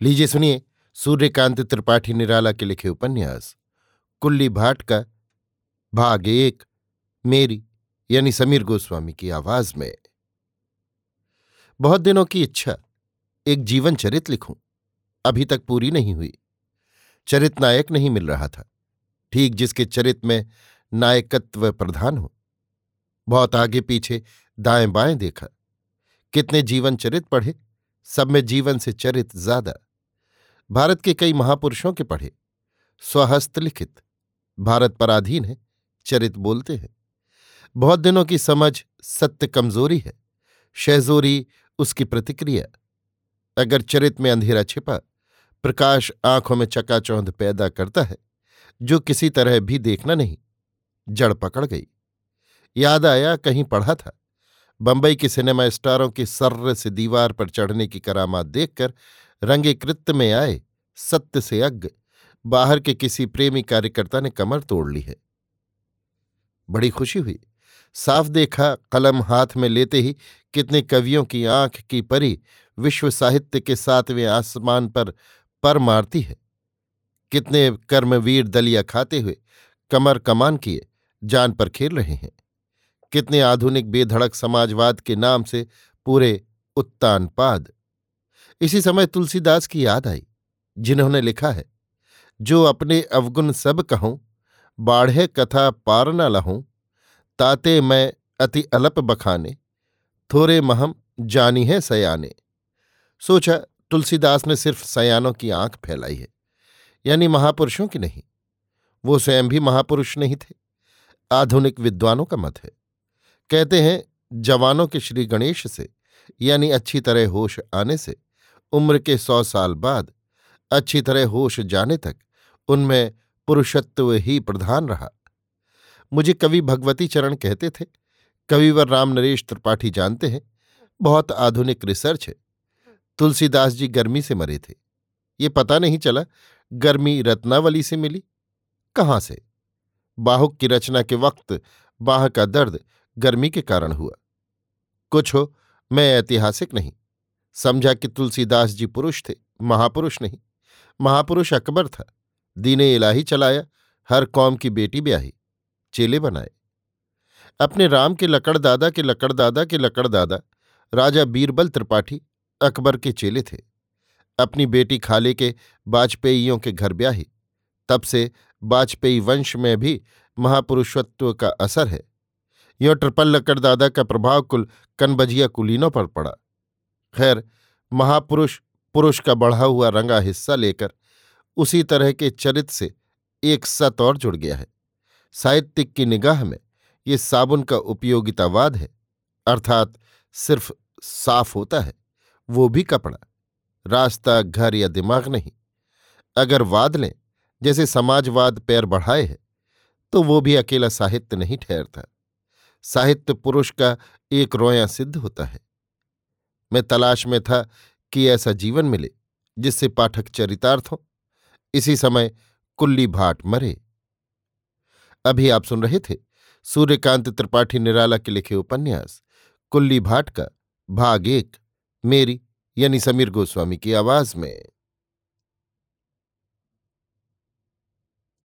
लीजिए सुनिए, सूर्यकांत त्रिपाठी निराला के लिखे उपन्यास। कुल्ली भाट का भाग एक, मेरी, यानी समीर गोस्वामी की आवाज़ में। बहुत दिनों की इच्छा, एक जीवन चरित लिखूं, अभी तक पूरी नहीं हुई। चरित नायक नहीं मिल रहा था, ठीक जिसके चरित में नायकत्व प्रधान हो। बहुत आगे पीछे दाएँ बाएँ देखा, कितने जीवन चरित पढ़े, सब में जीवन से चरित ज़्यादा। भारत के कई महापुरुषों के पढ़े। स्वहस्त लिखित। भारत पराधीन है, चरित बोलते हैं। बहुत दिनों की समझ सत्य कमज़ोरी है। शहजोरी उसकी प्रतिक्रिया। अगर चरित में अंधेरा छिपा, प्रकाश आँखों में चकाचौंध पैदा करता है, जो किसी तरह भी देखना नहीं, जड़ पकड़ गई। याद आया, कहीं पढ़ा था, बंबई के सिनेमा स्टारों की सर्र से दीवार पर चढ़ने की करामात देखकर रंगे कृत्य में आए, सत्य से अज्ञ, बाहर के किसी प्रेमी कार्यकर्ता ने कमर तोड़ ली है। बड़ी खुशी हुई। साफ़ देखा, कलम हाथ में लेते ही कितने कवियों की आँख की परी विश्व साहित्य के सातवें आसमान पर पर मारती है। कितने कर्मवीर दलिया खाते हुए कमर कमान किए, जान पर खेल रहे हैं। कितने आधुनिक बेधड़क समाजवाद के नाम से पूरे उत्तानपाद इसी समय तुलसीदास की याद आई, जिन्होंने लिखा है, जो अपने अवगुण सब कहूँ, बाढ़े कथा पार न लहूं, ताते मैं अति अलप बखाने, थोरे महम जानी है सयाने। सोचा तुलसीदास ने सिर्फ़ सयानों की आँख फैलाई है, यानी महापुरुषों की नहीं, वो स्वयं भी महापुरुष नहीं थे, आधुनिक विद्वानों का मत है। कहते हैं, जवानों के श्री गणेश से, यानी अच्छी तरह होश आने से उम्र के सौ साल बाद अच्छी तरह होश जाने तक उनमें पुरुषत्व ही प्रधान रहा। मुझे कवि भगवती चरण कहते थे। कविवर राम नरेश त्रिपाठी जानते हैं। बहुत आधुनिक रिसर्च है। तुलसीदास जी गर्मी से मरे थे। ये पता नहीं चला गर्मी रत्नावली से मिली। कहाँ से? बाहुक की रचना के वक्त बाह का दर्द गर्मी के कारण हुआ। कुछ हो, मैं ऐतिहासिक नहीं। समझा कि तुलसीदास जी पुरुष थे, महापुरुष नहीं। महापुरुष अकबर था। दीने इलाही चलाया, हर कौम की बेटी ब्याही, चेले बनाए। अपने राम के लकड़दादा के लकड़दादा के लकड़दादा राजा बीरबल त्रिपाठी, अकबर के चेले थे। अपनी बेटी खाले के वाजपेयियों के घर ब्याही। तब से वाजपेयी वंश में भी महापुरुषत्व का असर है। यो ट्रिपल लकड़दादा का प्रभाव कुल कनबजिया कुलीनों पर पड़ा। खैर, महापुरुष पुरुष का बढ़ा हुआ रंगा हिस्सा लेकर उसी तरह के चरित से एक सत और जुड़ गया है। साहित्यिक की निगाह में ये साबुन का उपयोगितावाद है, अर्थात सिर्फ़ साफ़ होता है, वो भी कपड़ा, रास्ता, घर या दिमाग नहीं। अगर वाद लें, जैसे समाजवाद पैर बढ़ाए है तो वो भी अकेला साहित्य नहीं ठहरता। साहित्य पुरुष का एक रोया सिद्ध होता है। मैं तलाश में था कि ऐसा जीवन मिले, जिससे पाठक चरितार्थ हो। इसी समय कुल्ली भाट मरे। अभी आप सुन रहे थे सूर्यकांत त्रिपाठी निराला के लिखे उपन्यास, कुल्ली भाट का भाग एक, मेरी यानी समीर गोस्वामी की आवाज़ में।